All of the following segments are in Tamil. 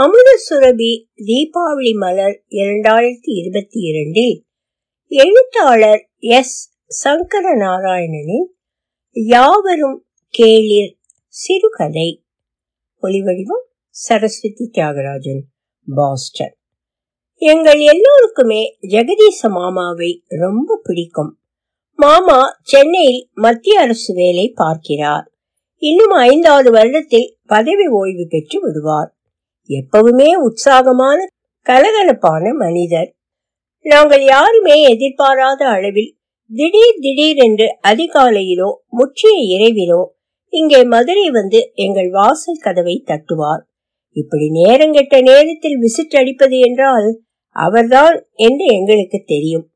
அமுத சுரபி தீபாவளி மலர் இரண்டாயிரத்தி இருபத்தி இரண்டில் எழுத்தாளர் எஸ். சங்கர நாராயணனின் யாவரும் கேளிர் சிறுகதை. ஒளிவடிவம் சரஸ்வதி தியாகராஜன் பாஸ்டன். எங்கள் எல்லோருக்குமே ஜெகதீச மாமாவை ரொம்ப பிடிக்கும். மாமா சென்னையில் மத்திய அரசு வேலை பார்க்கிறார். இன்னும் ஐந்தாறு வருடத்தில் பதவி ஓய்வு பெற்று விடுவார். எப்பவுமே உற்சாகமான கலகலப்பான மனிதர். நாங்கள் யாருமே எதிர்பாராத அளவில் திடீர் திடீர் என்று அதிகாலையிலோ முற்றிய இரவிலோ இங்கே மதுரை வந்து எங்கள் வாசல் கதவை தட்டுவார். இப்படி நேரங்கெட்ட நேரத்தில் விசிட் அடிப்பது என்றால் அவர்தான் என்று எங்களுக்கு தெரியும்.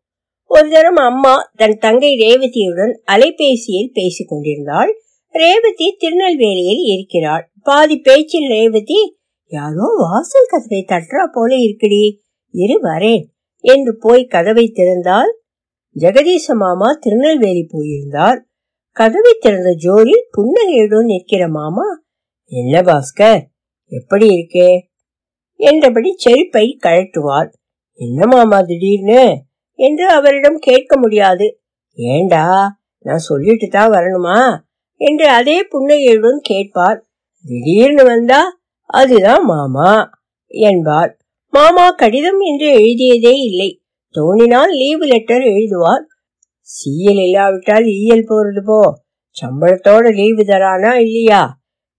ஒரு தரம் அம்மா தன் தங்கை ரேவதியுடன் அலைபேசியில் பேசிக் கொண்டிருந்தாள். ரேவதி திருநெல்வேலியில் இருக்கிறாள். பாதி பேச்சில் ரேவதி யாரோ வாசல் கதவை தட்டுறா போல இருக்குடி. இரு வரேன் என்று போய் கதவை திறந்தால் ஜெகதீச மாமா திருநெல்வேலி போயிருந்தார். கதவை திறந்த ஜோரில் புன்னகையுடன் நிற்கிற மாமா என்ன பாஸ்கர் எப்படி இருக்கே? என்றபடி செருப்பை கழட்டுவார். என்ன மாமா திடீர்னு? என்று அவரிடம் கேட்க முடியாது. ஏண்டா நான் சொல்லிட்டு தான் வரணுமா? என்று அதே புன்னகையுடன் கேட்பார். திடீர்னு வந்தா அதுதான் மாமா என்பார் மாமா கடிதம் என்று எழுதியதே இல்லை. தோணினால் லீவு லெட்டர் எழுதுவார். சீயல் இல்லாவிட்டால் ஈயல் போறது போ. சம்பளத்தோட லீவு தரானா இல்லையா?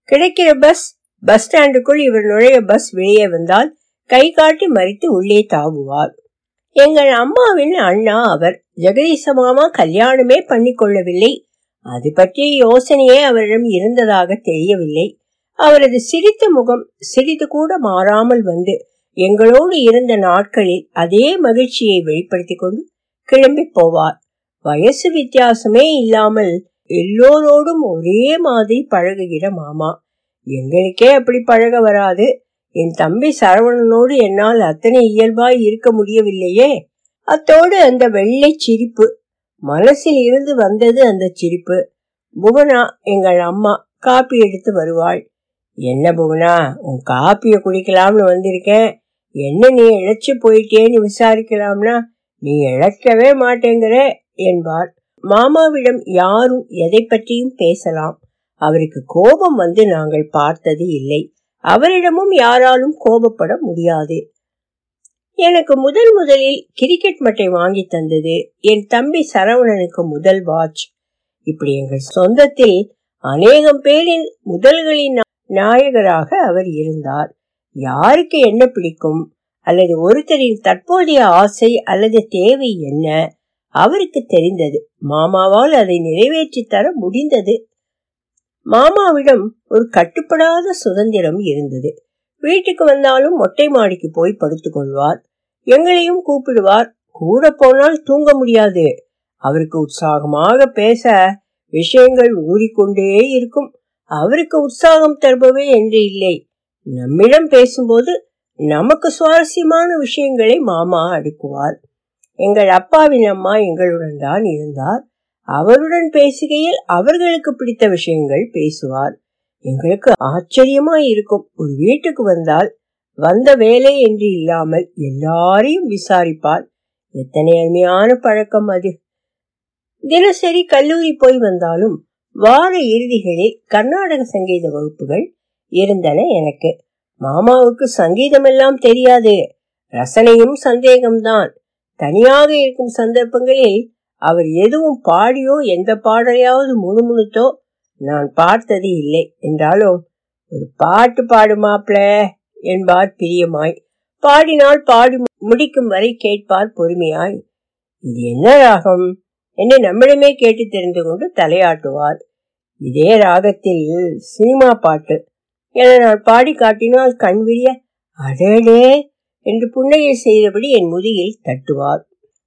கிடைக்கிற பஸ் பஸ் ஸ்டாண்டுக்குள் இவர் நுழைய பஸ் வெளியே வந்தால் கை காட்டி மறித்து உள்ளே தாவுவார். எங்கள் அம்மாவின் அண்ணா அவர் ஜெகதீச மாமா கல்யாணமே பண்ணிக்கொள்ளவில்லை. அது பற்றிய யோசனையே அவரிடம் இருந்ததாக தெரியவில்லை. அவரது சிரித்த முகம் சிறிது கூட மாறாமல் வந்து எங்களோடு இருந்த நாட்களில் அதே மகிழ்ச்சியை வெளிப்படுத்திக் கொண்டு கிளம்பி போவார். வயசு வித்தியாசமே இல்லாமல் எல்லோரோடும் ஒரே மாதிரி பழகுகிற மாமா. எங்களுக்கே அப்படி பழக வராது. என் தம்பி சரவணனோடு என்னால் அத்தனை இயல்பாய் இருக்க முடியவில்லையே. அத்தோடு அந்த வெள்ளை சிரிப்பு மனசில் இருந்து வந்தது அந்த சிரிப்பு. புவனா எங்கள் அம்மா காப்பி எடுத்து வருவாள். என்ன புவனா உன் காப்பிய குடிக்கலாம்னு வந்திருக்கேன். என்ன நீ இழைச்சு போயிட்டேன்னு விசாரிக்கலாம்னா நீ இழைக்கவே மாட்டேங்கிற என்பார் மாமாவிடம் யாரும் எதை பற்றியும் பேசலாம். அவருக்கு கோபம் வந்து நாங்கள் பார்த்தது இல்லை. அவரிடமும் யாராலும் கோபப்பட முடியாது. எனக்கு முதல் முதலில் கிரிக்கெட் மட்டை வாங்கி தந்தது. என் தம்பி சரவணனுக்கு முதல் வாட்ச். இப்படி எங்கள் சொந்தத்தில் அநேகம் பேரின் முதல்களின் நாயகராக அவர் இருந்தார். யாருக்கு என்ன பிடிக்கும்? அல்லது ஒருத்தரின் தற்போதைய ஆசை அல்லது தேவை என்ன? அவருக்கு தெரிந்தது. மாமாவால் அதை நிறைவேற்றி தர முடிந்தது. மாமாவிடம் ஒரு கட்டுப்படாத சுதந்திரம் இருந்தது. வீட்டுக்கு வந்தாலும் மொட்டை மாடிக்கு போய் படுத்துக் கொள்வார். எங்களையும் கூப்பிடுவார். கூட போனால் தூங்க முடியாது. அவருக்கு உற்சாகமாக பேச விஷயங்கள் ஊறிக்கொண்டே இருக்கும். அவருக்கு உற்சாகம் தருபவே என்று இல்லை. நம்மிடம் பேசும்போது நமக்கு சுவாரஸ்யமான விஷயங்களை மாமா அடுக்குவார். எங்கள் அப்பாவின் அம்மா எங்களுடன் தான் இருந்தார். அவருடன் பேசுகையில் அவர்களுக்கு பிடித்த விஷயங்கள் பேசுவார். எங்களுக்கு ஆச்சரியமா இருக்கும். ஒரு வீட்டுக்கு வந்தால் வந்த வேலை என்று இல்லாமல் எல்லாரையும் விசாரிப்பார். எத்தனை அருமையான பழக்கம் அது. தினசரி கல்லூரி போய் வந்தாலும் வார இறுதிகளில் கர்நாடக சங்கீத வகுப்புகள் இருந்தன எனக்கு. மாமாவுக்கு சங்கீதம் எல்லாம் தெரியாது. ரசனையும் சந்தேகம்தான். தனியாக இருக்கும் சந்தர்ப்பங்களில் அவர் எதுவும் பாடியோ எந்த பாடலையாவது முணுமுணுத்தோ நான் பார்த்தது இல்லை என்றாலும் ஒரு பாட்டு பாடுமாப்ல என்பார் பிரியமாய். பாடினால் பாடி முடிக்கும் வரை கேட்பார் பொறுமையாய். இது என்ன ராகம்? என்று நம்மிடமே கேட்டு தெரிந்து கொண்டு தலையாட்டுவார். இதே ராகத்தில் சினிமா பாட்டு. என நான் பாடி காட்டினால் கண் விரிய அடடே என்று புன்னகை செய்தபடி என் முதுகில் தட்டுவார்.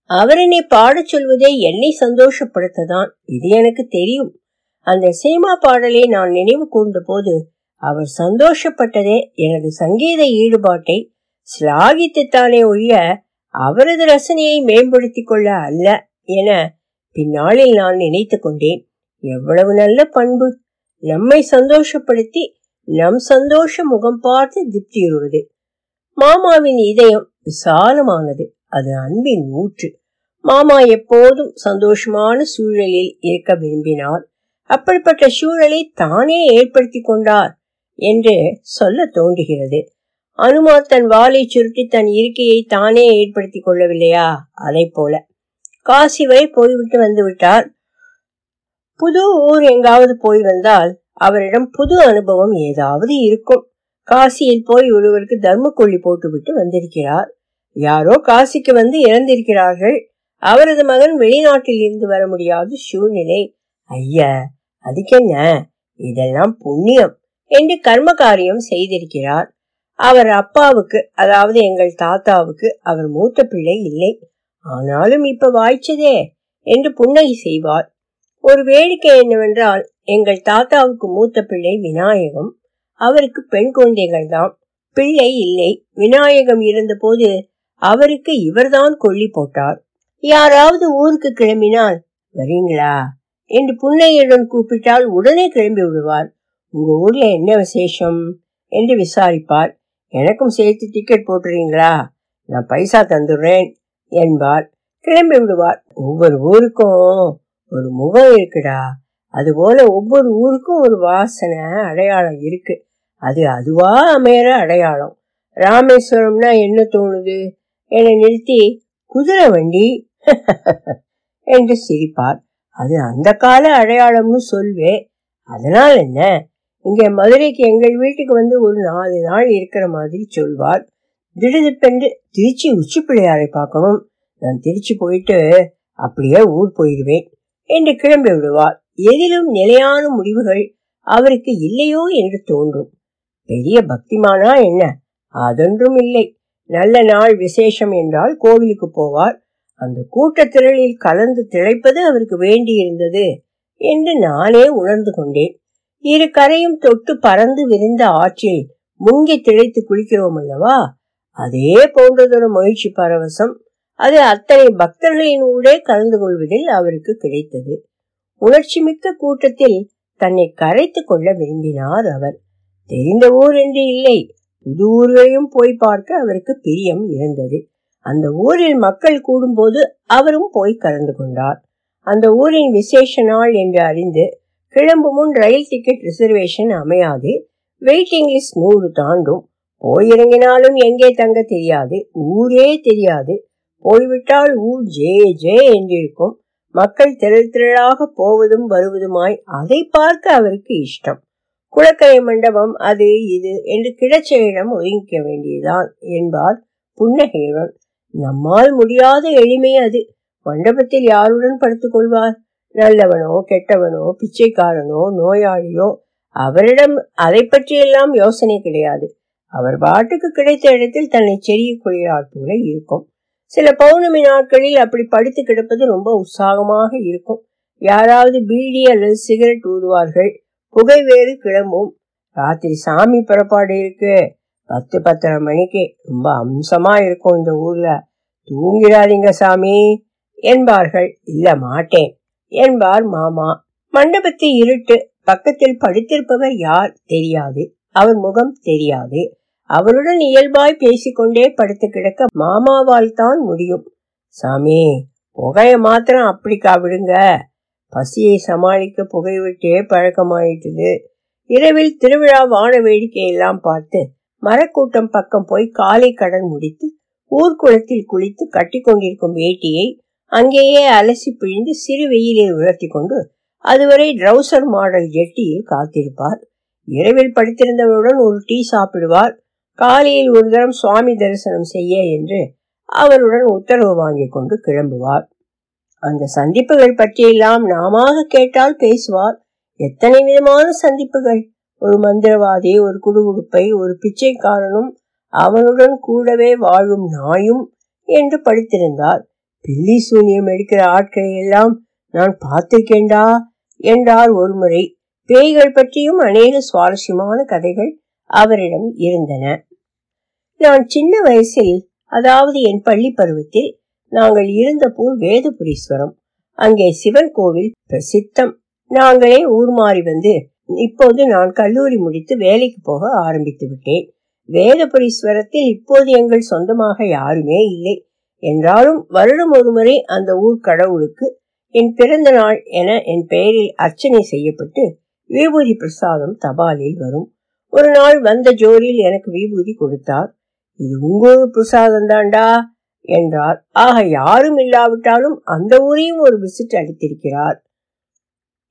அவர் என்னை பாடச் சொல்வதே என்னை சந்தோஷப்படுத்ததான் இது எனக்கு தெரியும். அந்த சினிமா பாடலை நான் நினைவு கூர்ந்த போது அவர் சந்தோஷப்பட்டதே எனது சங்கீத ஈடுபாட்டை சிலாகித்துத்தானே ஒழிய அவரது ரசனையை மேம்படுத்திக் கொள்ள அல்ல என பின்னாளில் நான் நினைத்து கொண்டேன். எவ்வளவு நல்ல பண்பு. நம்மை சந்தோஷப்படுத்தி நம் சந்தோஷ முகம் பார்த்து திருப்தியுறுவது மாமாவின் இதயம் விசாலமானது. அது அன்பின் ஊற்று. மாமா எப்போதும் சந்தோஷமான சூழலில் இருக்க விரும்பினார். அப்படிப்பட்ட சூழலை தானே ஏற்படுத்தி கொண்டார் என்று சொல்ல தோன்றுகிறது. அனுமார் தன் வாளை சுருட்டி தன் இருக்கையை தானே ஏற்படுத்திக் கொள்ளவில்லையா? அதை போல. காசி வரை போய்விட்டு வந்து விட்டார். புது ஊர் எங்காவது போய் வந்தால் அவரிடம் புது அனுபவம் ஏதாவது இருக்கும். காசியில் போய் ஒருவருக்கு தர்மக்கொள்ளி போட்டுவிட்டு வந்திருக்கிறார். யாரோ காசிக்கு வந்து இறந்திருக்கிறார்கள். அவரது மகன் வெளிநாட்டில் இருந்து வர முடியாத சூழ்நிலை. ஐயா அதுக்கென்ன? இதெல்லாம் புண்ணியம் என்று கர்ம காரியம் செய்திருக்கிறார். அவர் அப்பாவுக்கு அதாவது எங்கள் தாத்தாவுக்கு அவர் மூத்த பிள்ளை இல்லை. ஆனாலும் இப்ப வாய்ச்சதே என்று புன்னகை செய்வார். ஒரு வேடிக்கை என்னவென்றால் எங்கள் தாத்தாவுக்கு மூத்த பிள்ளை விநாயகம் அவருக்கு பெண் குழந்தைகள் தான் பிள்ளை இல்லை விநாயகம் இருந்தபோது அவருக்கு இவர்தான் கொல்லி போட்டார். யாராவது ஊருக்கு கிளம்பினால் வரீங்களா? என்று புன்னையுடன் கூப்பிட்டால் உடனே கிளம்பி விடுவார். உங்க ஊர்ல என்ன விசேஷம்? என்று விசாரிப்பார். எனக்கும் சேர்த்து டிக்கெட் போட்டுறீங்களா? நான் பைசா தந்துடுறேன் என்பார். கிளம்பி விடுவார். ஒவ்வொரு ஊருக்கும் ஒரு முகம் இருக்குடா. அதுபோல ஒவ்வொரு ஊருக்கும் ஒரு வாசனை அடையாளம் இருக்கு. அது அதுவா அமையற அடையாளம். ராமேஸ்வரம்னா என்ன தோணுது? என்னை நிறுத்தி குதிரை வண்டி என்று சிரிப்பார். அது அந்த கால அடையாளம்னு சொல்வே அதனால் என்ன? இங்க மதுரைக்கு எங்கள் வீட்டுக்கு வந்து ஒரு நாலு நாள் இருக்கிற மாதிரி சொல்வார். திடுதிப்பென்று திருச்சி உச்சி பிள்ளையாரை பார்க்கணும். நான் திருச்சி போயிட்டு அப்படியே ஊர் போயிடுவேன். என்று கிளம்பி விடுவார். எதிலும் நிலையான முடிவுகள் அவருக்கு இல்லையோ என்று தோன்றும். பெரிய பக்திமானா என்ன? அதொன்றும் இல்லை. நல்ல நாள் விசேஷம் என்றால் கோவிலுக்கு போவார். அந்த கூட்டத்திரளில் கலந்து திளைப்பது அவருக்கு வேண்டியிருந்தது என்று நானே உணர்ந்து கொண்டேன். இரு கரையும் தொட்டு பறந்து விரிந்த ஆற்றில் முங்கி திளைத்து குளிக்கிறோம் அல்லவா? அதே போன்றதொரு மகிழ்ச்சி பரவசம். அது அத்தனை பக்தர்களின் ஊடே கலந்து கொள்வதில் அவருக்கு கிடைத்தது. உணர்ச்சி மிக்க கூட்டத்தில் தன்னை கரைத்து கொள்ள விரும்பினார் அவர். தெரிந்த ஊர் என்று இல்லை புது ஊர்களையும் போய் பார்க்க அவருக்கு பிரியம் இருந்தது. அந்த ஊரில் மக்கள் கூடும்போது அவரும் போய் கலந்து கொண்டார். அந்த ஊரின் விசேஷ நாள் என்று அறிந்து கிளம்பு முன் ரயில் டிக்கெட் ரிசர்வேஷன் அமையாது. வெயிட்டிங் லிஸ்ட் நூறு தாண்டும். போயிறங்கினாலும் எங்கே தங்க தெரியாது. ஊரே தெரியாது. போய்விட்டால் ஊர் ஜே ஜே என்றிருக்கும். மக்கள் திரள் திரளாக போவதும் வருவதுமாய் அதை பார்க்க அவருக்கு இஷ்டம். குளக்கரை மண்டபம் அது இது என்று கிடச்சையிடம் ஒதுங்கிக்க வேண்டியதுதான் என்பார் புன்னகையுடன். நம்மால் முடியாத எளிமை அது. மண்டபத்தில் யாருடன் படுத்துக் கொள்வார்? நல்லவனோ கெட்டவனோ பிச்சைக்காரனோ நோயாளியோ அவரிடம் அதை பற்றியெல்லாம் யோசனை கிடையாது. அவர் பாட்டுக்கு கிடைத்த இடத்தில் தன்னை செறிய கொள்கிறார் போல இருக்கும். சில பௌர்ணமி நாட்களில் அப்படி படித்து கிடப்பது ரொம்ப உற்சாகமாக இருக்கும். யாராவது பீடி அல்லது சிகரெட் ஊதுவார்கள். புகை வேறு கிளம்பும். ராத்திரி சாமி புறப்பாடு இருக்கு. பத்து பத்தரை மணிக்கு ரொம்ப அம்சமா இருக்கும் இந்த ஊர்ல. தூங்கிடாதீங்க சாமி என்பார்கள். இல்ல மாட்டேன் என்பார் மாமா. மண்டபத்தை இருட்டு பக்கத்தில் படித்திருப்பவர் யார் தெரியாது. அவர் முகம் தெரியாது. அவருடன் இயல்பாய் பேசிக்கொண்டே படுத்து கிடக்க மாமாவால் தான் முடியும். சாமி புகைய மாத்திரம் அப்படிக்கா விடுங்க. பசியை சமாளிக்க புகை விட்டே பழக்கமாயிட்டது. இரவில் திருவிழா வான வேடிக்கை எல்லாம் பார்த்து மரக்கூட்டம் பக்கம் போய் காலை கடன் முடித்து ஊர்க்குளத்தில் குளித்து கட்டி கொண்டிருக்கும் வேட்டியை அங்கேயே அலசி பிழிந்து சிறு வெயிலில் உலர்த்தி கொண்டு அதுவரை ட்ரௌசர் மாடல் ஜெட்டியில் காத்திருப்பார். இரவில் படித்திருந்தவருடன் ஒரு டீ சாப்பிடுவார். காலையில் ஒரு தரம் சுவாமி தரிசனம் செய்ய என்று அவருடன் உத்தரவு வாங்கி கொண்டு கிளம்புவார். அந்த சந்திப்புகள் பற்றியெல்லாம் நாம கேட்டால் பேசுவார். எத்தனை விதமான சந்திப்புகள்? ஒரு மந்திரவாதி ஒரு குடுகுடுப்பை ஒரு பிச்சைக்காரனும் அவனுடன் கூடவே வாழும் நாயும் என்று படித்திருந்தார். பில்லி சூனியம் எடுக்கிற ஆட்களை எல்லாம் நான் பார்த்திருக்கேண்டா என்றார் ஒருமுறை. பேய்கள் பற்றியும் அநேக சுவாரஸ்யமான கதைகள் அவரிடம் இருந்தன. நான் சின்ன வயசில் அதாவது என் பள்ளி பருவத்தில் நாங்கள் இருந்தபோது வேதபுரீஸ்வரம் அங்கே சிவன் கோவில் பிரசித்தம். நாங்களே ஊர் மாறி வந்து இப்போது நான் கல்லூரி முடித்து வேலைக்கு போக ஆரம்பித்து விட்டேன். வேதபுரீஸ்வரத்தில் இப்போது எங்கள் சொந்தமாக யாருமே இல்லை. என்றாலும் வருடம் ஒருமுறை அந்த ஊர் கடவுளுக்கு என் பிறந்த நாள் என என் பெயரில் அர்ச்சனை செய்யப்பட்டு விபூதி பிரசாதம் தபாலில் வரும். ஒரு நாள் வந்த ஜோரில் எனக்கு விபூதி கொடுத்தார். இது உங்க பிரசாதம் தாண்டா என்றார். ஆக யாரும் இல்லாவிட்டாலும் அந்த ஊரையும் ஒரு விசிட் அடித்திருக்கிறார்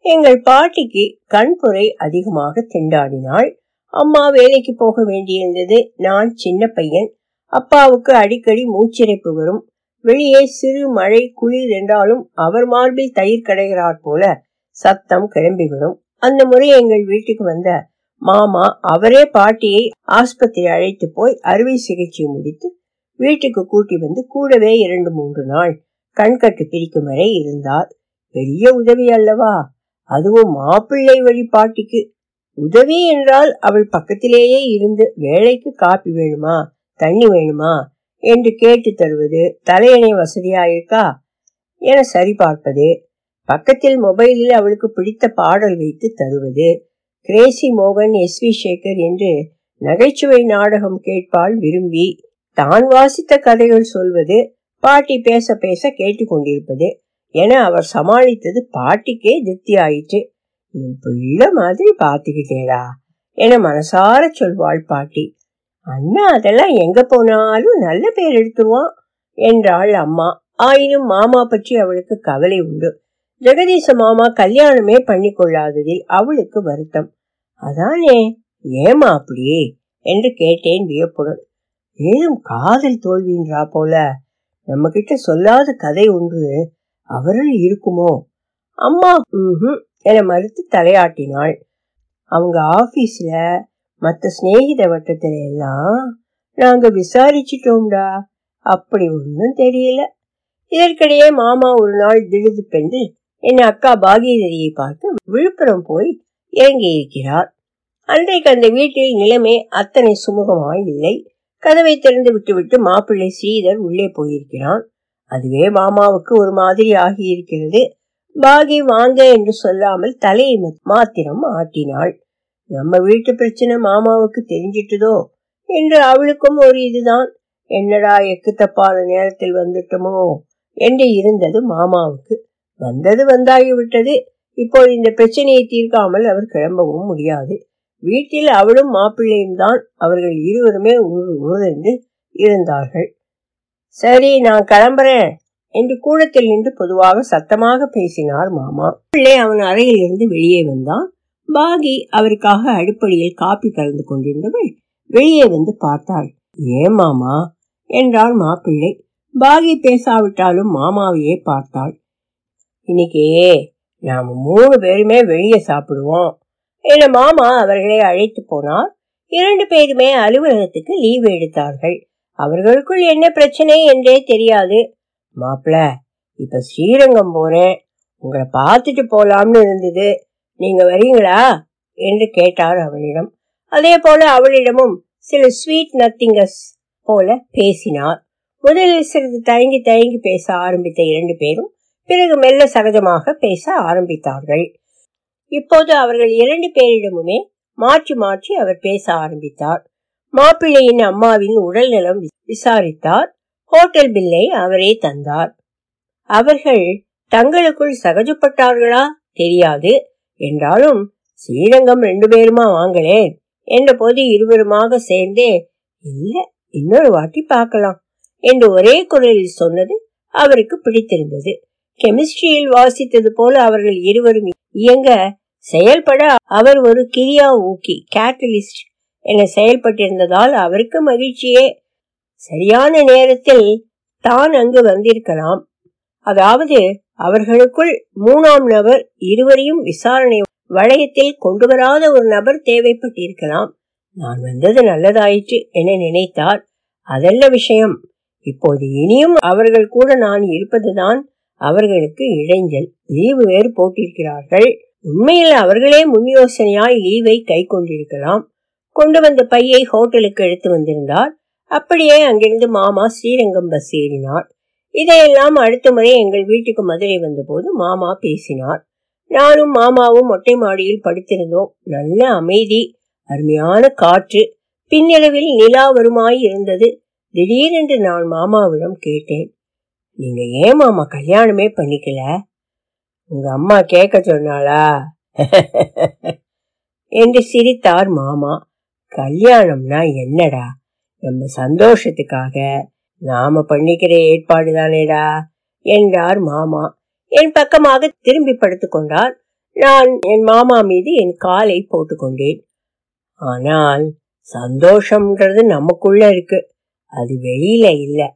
எங்கள் பாட்டிக்கு கண்புரை அதிகமாக திண்டாடினாள். அம்மா வேலைக்கு போக வேண்டியிருந்தது. நான் சின்ன பையன். அப்பாவுக்கு அடிக்கடி மூச்சிறைப்பு வரும். வெளியே சிறு மழை குளிர் என்றாலும் அவர் மார்பில் தயிர் கடைகிறார் போல சத்தம் கிளம்பிவிடும். அந்த முறை எங்கள் வீட்டுக்கு வந்த மாமா அவரே பாட்டியை ஆஸ்பத்திரி அழைத்து போய் அறுவை சிகிச்சை முடித்து வீட்டுக்கு கூட்டி வந்து கூடவே இரண்டு மூன்று நாள் கண்கட்டு பிரிக்கும் வரை இருந்தார். பெரிய உதவி அல்லவா? அதுவும் மாப்பிள்ளை வழி பாட்டிக்கு. உதவி என்றால் அவள் பக்கத்திலேயே இருந்து வேலைக்கு காப்பி வேணுமா தண்ணி வேணுமா என்று கேட்டு தருவது தலையணை வசதியாயிருக்கா என சரி பார்ப்பது பக்கத்தில் மொபைலில் அவளுக்கு பிடித்த பாடல் வைத்து தருவது கிரேசி மோகன் எஸ் வி சேகர் என்று நகைச்சுவை நாடகம் கேட்பால் விரும்பி தான் வாசித்த கதைகள் சொல்வது பாட்டி பேச பேச கேட்டுக்கொண்டிருப்பது என அவர் சமாளித்தது பாட்டிக்கே திருப்தி ஆயிற்று என் பிள்ளை மாதிரி பார்த்துக்கிட்டேடா என மனசார சொல்வாள் பாட்டி. அண்ணா அதெல்லாம் எங்க போனாலும் நல்ல பேர் எடுத்துருவான் என்றாள் அம்மா. ஆயினும் மாமா பற்றி அவளுக்கு கவலை உண்டு. ஜெகதீச மாமா கல்யாணமே பண்ணி கொள்ளாததில் அவளுக்கு வருத்தம். அதானே? ஏமா அப்படி? என்று கேட்டேன் வியப்புடன். ஏதும் காதல் தோல்வின்றா போல? நம்ம கிட்ட சொல்லாத கதை ஒன்று அவரில் இருக்குமோ? அம்மா என மறுத்து தலையாட்டினாள். அவங்க ஆபீஸ்ல மத்த சிநேகித வட்டத்துல எல்லாம் நாங்க விசாரிச்சிட்டோம்டா. அப்படி ஒன்னும் தெரியல. இதற்கிடையே மாமா ஒரு நாள் திடுது பெண்டு என் அக்கா பாகீரதியை பார்க்க விழுப்புரம் போய் இறங்கி இருக்கிறார் அன்றைக்கு அந்த வீட்டில் நிலைமை அத்தனை சுமூகமாய் இல்லை. கதவை திறந்து விட்டுவிட்டு மாப்பிள்ளை ஸ்ரீதர் உள்ளே போயிருக்கிறான். அதுவே மாமாவுக்கு ஒரு மாதிரி ஆகியிருக்கிறது. பாகி வாங்க என்று சொல்லாமல் தலையை மாத்திரம் ஆட்டினாள். நம்ம வீட்டு பிரச்சனை மாமாவுக்கு தெரிஞ்சிட்டதோ? என்று அவளுக்கும் ஒரு இதுதான். என்னடா எக்கு தப்பான நேரத்தில் வந்துட்டோமோ? என்று இருந்தது மாமாவுக்கு. வந்தது வந்தாகிவிட்டது. இப்போது இப்போ இந்த பிரச்சனையை தீர்க்காமல் அவர் கிளம்பவும் முடியாது. வீட்டில் அவளும் மாப்பிள்ளையும் தான். அவர்கள் இருவருமே உணர்ந்து இருந்தார்கள். சரி நான் கிளம்புறேன் என்று கூடத்தில் நின்று பொதுவாக சத்தமாக பேசினார் மாமா. பிள்ளை அவன் அறையில் இருந்து வெளியே வந்தான். பாகி அவருக்காக அடுப்படியில் காப்பி கலந்து கொண்டிருந்தவள் வெளியே வந்து பார்த்தாள். ஏன் மாமா? என்றாள் மாப்பிள்ளை. பாகி பேசாவிட்டாலும் மாமாவையே பார்த்தாள். இன்னைக்கு நாம் மூணு பேருமே வெளியே சாப்பிடுவோம். என மாமா அவர்களை அழைத்து போனார். இரண்டு பேருமே அலுவலகத்துக்கு லீவு எடுத்தார்கள். அவர்களுக்குள் என்ன பிரச்சனை என்றே தெரியாது. மாப்பிள இப்ப ஸ்ரீரங்கம் போறேன். உங்களை பார்த்துட்டு போலாம்னு இருந்தது. நீங்க வரீங்களா? என்று கேட்டார் அவளிடம் அதே போல அவளிடமும் சில ஸ்வீட் நத்திங்கஸ் போல பேசினார். முதலில் சிறிது தயங்கி தயங்கி பேச ஆரம்பித்த இரண்டு பேரும் பிறகு மெல்ல சகஜமாக பேச ஆரம்பித்தார்கள். இப்போது அவர்கள் இரண்டு பேரிடமுமே மாற்றி மாற்றி அவர் பேச ஆரம்பித்தார். மாப்பிள்ளையின் அம்மாவின் உடல் நலம் விசாரித்தார். ஹோட்டல் பில்லை அவரே தந்தார். அவர்கள் தங்களுக்குள் சகஜப்பட்டார்களா? தெரியாது. என்றாலும் ஸ்ரீரங்கம் ரெண்டு பேருமா வாங்களேன் என்ற போது இருவருமாக சேர்ந்தே இல்ல இன்னொரு வாட்டி பார்க்கலாம் என்று ஒரே குரலில் சொன்னது அவருக்கு பிடித்திருந்தது. கெமிஸ்ட்ரியில் வாசித்தது போல அவர்கள் இருவரும் இயங்க செயல்பட அவர் ஒரு கிரியா ஊக்கி கேட்டலிஸ்ட் என செயல்பட்டிருந்ததால் அவருக்கு மகிழ்ச்சியே. சரியான நேரத்தில் தான் அங்கு வந்திருக்கலாம். அதாவது அவர்களுக்குள் மூணாம் நபர் இருவரையும் விசாரணை வளையத்தில் கொண்டு வராத ஒரு நபர் தேவைப்பட்டிருக்கலாம். நான் வந்தது நல்லதாயிற்று என நினைத்தார். அதல்ல விஷயம். இப்போது இனியும் அவர்கள் கூட நான் இருப்பதுதான் அவர்களுக்கு இடைஞ்சல். லீவு வேறு போட்டிருக்கிறார்கள். உண்மையில் அவர்களே முன் யோசனையாய் லீவை கை கொண்டிருக்கலாம். கொண்டு வந்த பையை ஹோட்டலுக்கு எடுத்து வந்திருந்தார். அப்படியே அங்கிருந்து மாமா ஸ்ரீரங்கம் பஸ் ஏறினார். இதையெல்லாம் அடுத்த முறை எங்கள் வீட்டுக்கு மதுரை வந்தபோது மாமா பேசினார். நானும் மாமாவும் மொட்டை மாடியில் படுத்திருந்தோம். நல்ல அமைதி அருமையான காற்று. பின்னிரவில் நிலா வருமாய் இருந்தது. திடீரென்று நான் மாமாவிடம் கேட்டேன். நீங்க ஏன் மாமா கல்யாணமே பண்ணிக்கல? உங்க அம்மா கேட்க சொன்னாளா? என்று சிரித்தார் மாமா. கல்யாணம்னா என்னடா? நம்ம சந்தோஷத்துக்காக நாம பண்ணிக்கிற ஏற்பாடு தானேடா என்றார் மாமா. என் பக்கமாக திரும்பி படுத்து கொண்டார். நான் என் மாமா மீது என் காலை போட்டுக்கொண்டேன் ஆனால் சந்தோஷம்ன்றது நமக்குள்ள இருக்கு. அது வெளியில இல்லை.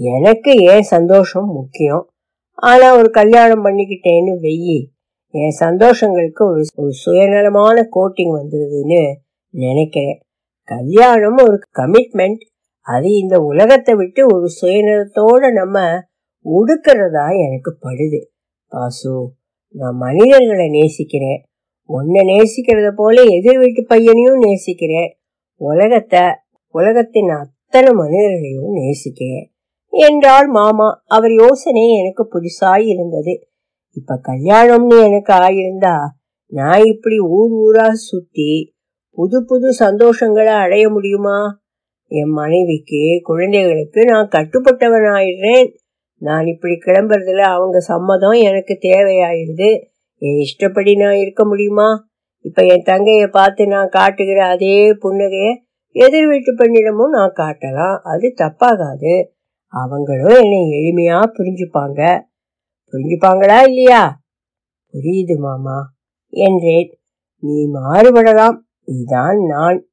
எனக்கு ஏன் சந்தோஷம் முக்கியம்? ஆனா ஒரு கல்யாணம் பண்ணிக்கிட்டேன்னு வெயி. என் சந்தோஷங்களுக்கு ஒரு ஒரு சுயநலமான கோட்டிங் வந்துடுதுன்னு நினைக்கிறேன். கல்யாணம் ஒரு கமிட்மெண்ட் அது இந்த உலகத்தை விட்டு ஒரு சுயநலத்தோட நம்ம உடுக்கிறதா எனக்கு படுது. பாசு நான் மனிதர்களை நேசிக்கிறேன். உன்னை நேசிக்கிறத போல எதிர் வீட்டு பையனையும் நேசிக்கிறேன். உலகத்தை உலகத்தின் அத்தனை மனிதர்களையும் நேசிக்கிறேன். என்றாள் மாமா. அவர் யோசனை எனக்கு புதுசாய் இருந்தது. இப்ப கல்யாணம்னு எனக்கு ஆயிருந்தா நான் இப்படி ஊர் ஊரா சுத்தி புது புது சந்தோஷங்களை அடைய முடியுமா? என் மனைவிக்கு குழந்தைகளுக்கு நான் கட்டுப்பட்டவன் ஆயிடுறேன் நான் இப்படி கிளம்புறதுல அவங்க சம்மதம் எனக்கு தேவையாயிருது என் இஷ்டப்படி நான் இருக்க முடியுமா? இப்ப என் தங்கைய பார்த்து நான் காட்டுகிற அதே புன்னகைய எதிர் வீட்டு பெண்ணிடமும் நான் காட்டலாம். அது தப்பாகாது. அவங்களும் என்னை எளிமையா புரிஞ்சுப்பாங்க. புரிஞ்சுப்பாங்களா இல்லையா? புரியுது மாமா என்றேன். நீ மாறுபடலாம் இதான் நான்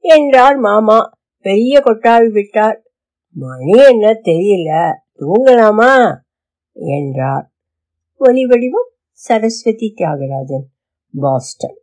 என்றார் மாமா பெரிய கொட்டாவி விட்டார். மணி என்ன தெரியல தூங்கலாமா? என்றார். ஒலி வடிவம் சரஸ்வதி தியாகராஜன் பாஸ்டன்.